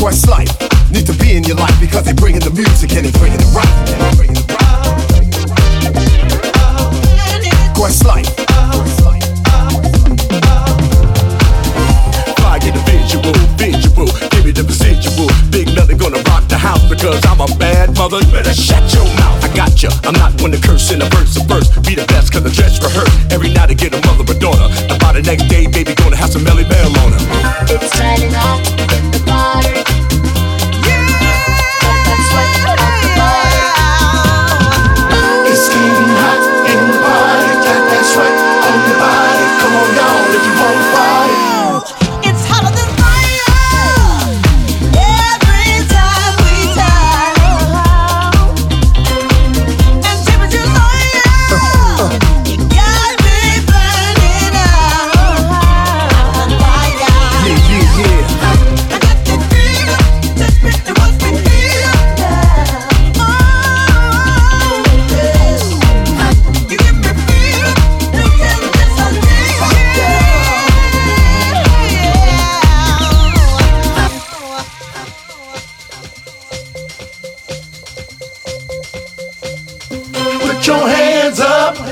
quest life. Need to be in your life because they bringing the music and they bringing the rock. Quest life. I get a visual, the residual. Big nothing gonna rock the house because I'm a bad mother. Better shut your mouth. I gotcha. I'm not one to curse in a verse of verse. Be the best cause the dress her. Every night I get a mother or daughter. And by the next day, baby, gonna have some Melly bell on her. It's turning hot. hands up.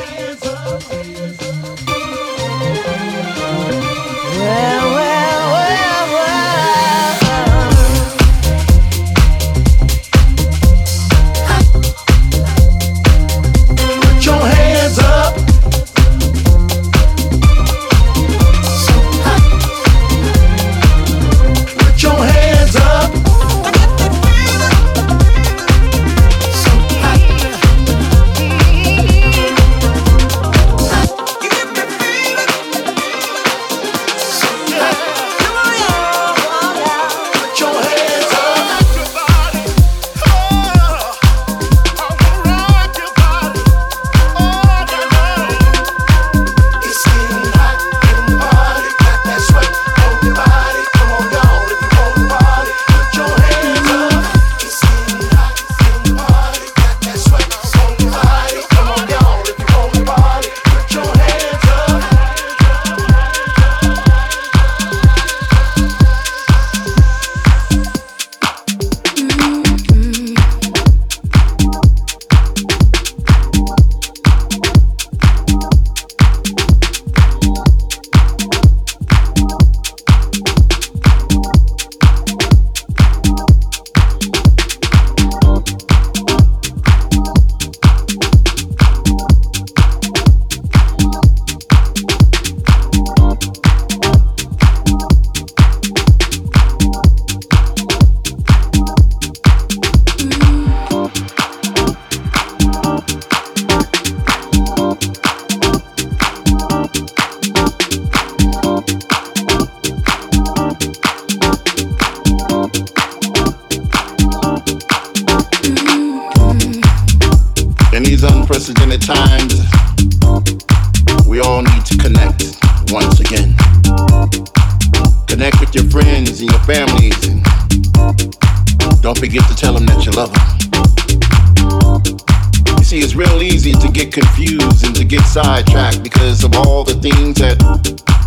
Sidetracked because of all the things that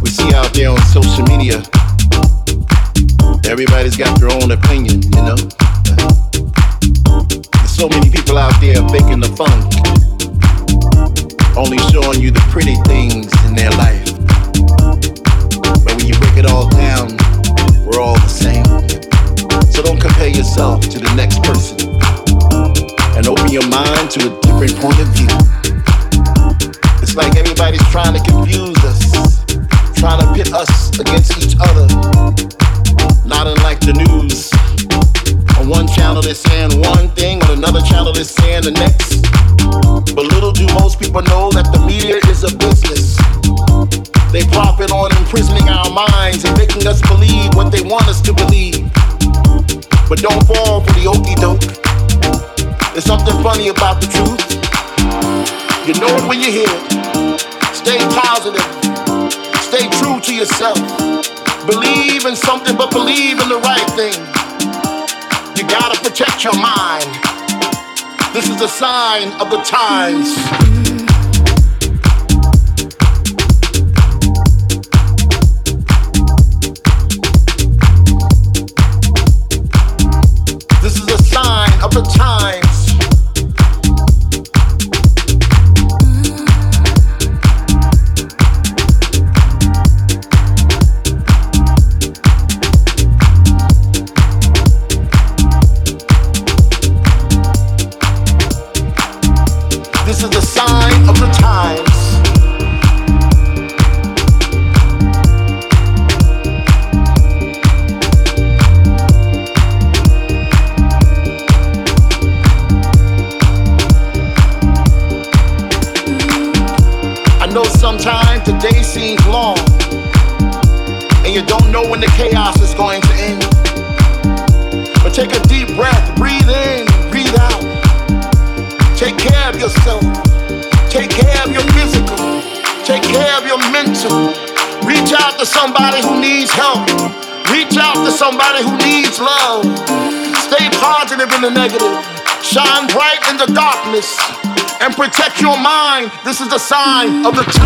we see out there on social media. Everybody's got their own opinion, you know? There's so many people out there faking the funk, only showing you the pretty things in their life. But when you break it all down, we're all the same. So don't compare yourself to the next person and open your mind to a different point of view. It's like everybody's trying to confuse us, trying to pit us against each other. Not unlike the news. On one channel they're saying one thing, on another channel they're saying the next. But little do most people know that the media is a business. They profit on imprisoning our minds and making us believe what they want us to believe. But don't fall for the okey doke. There's something funny about the truth. You know it when you hear it. Stay positive. Stay true to yourself. Believe in something, but believe in the right thing. You gotta protect your mind. This is a sign of the times. Sign of the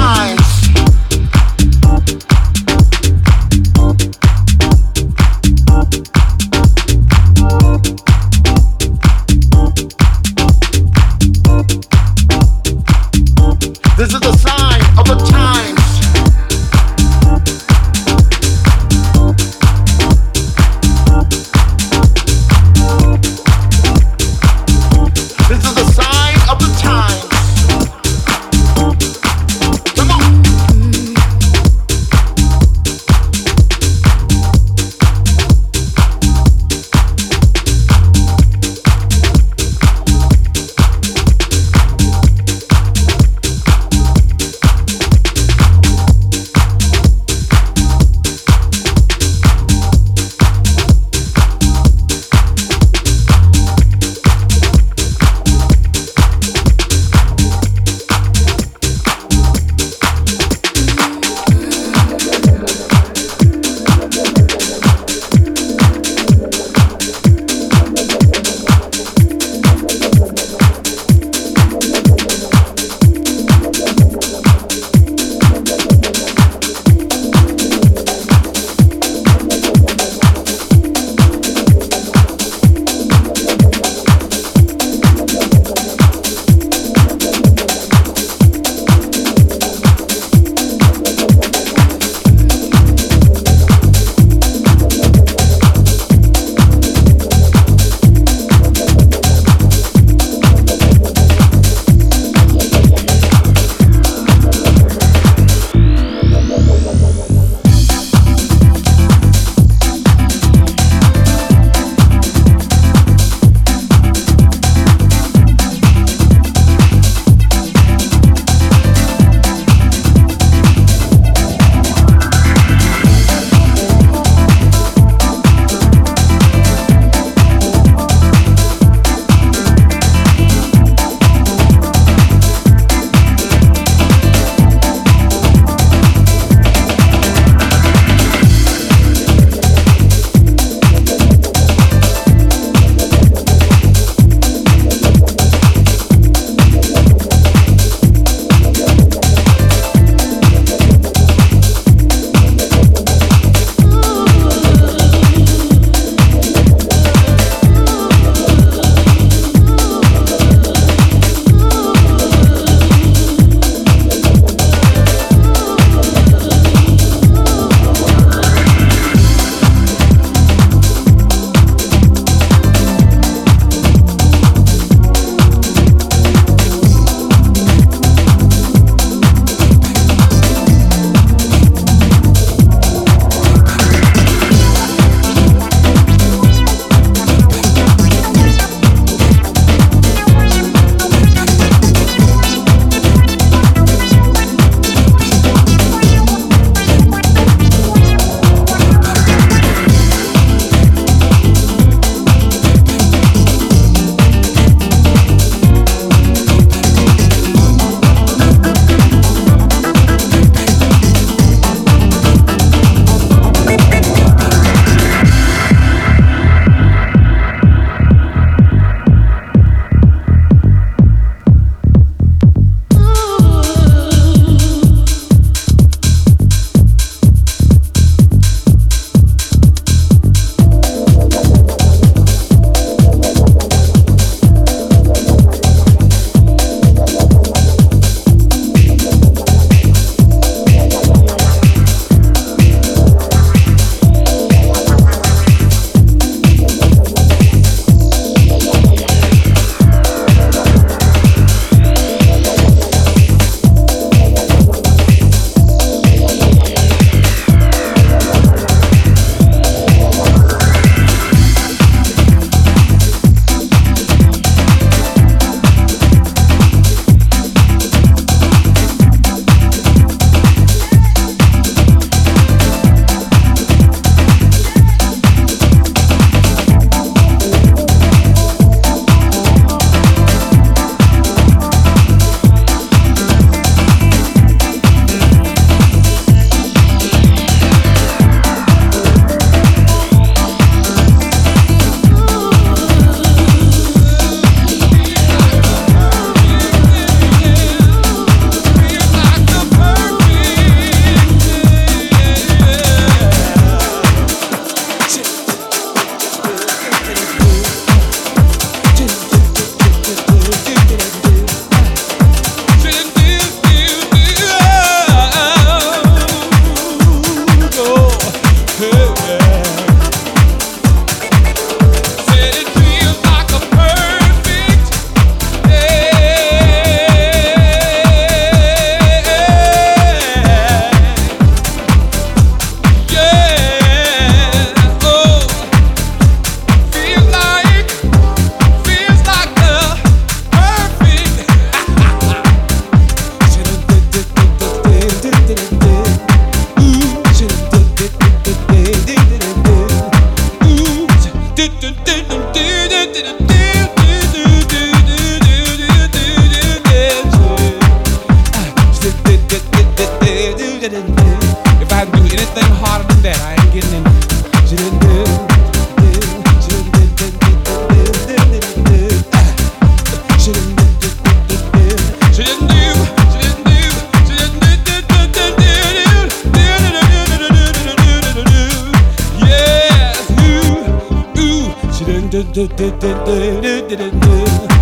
dü dü dü dü dü dü dü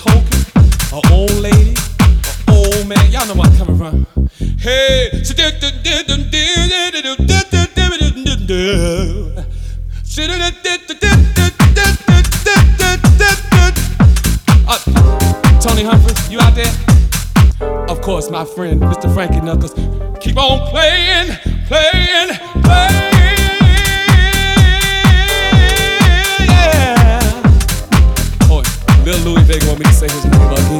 hokey, an old lady, an old man. Y'all know where I'm coming from. Hey, uh, Tony Humphries, you out there? Of course, my friend, Mr. Frankie Knuckles. Keep on playing, playing, playing. me say his name again.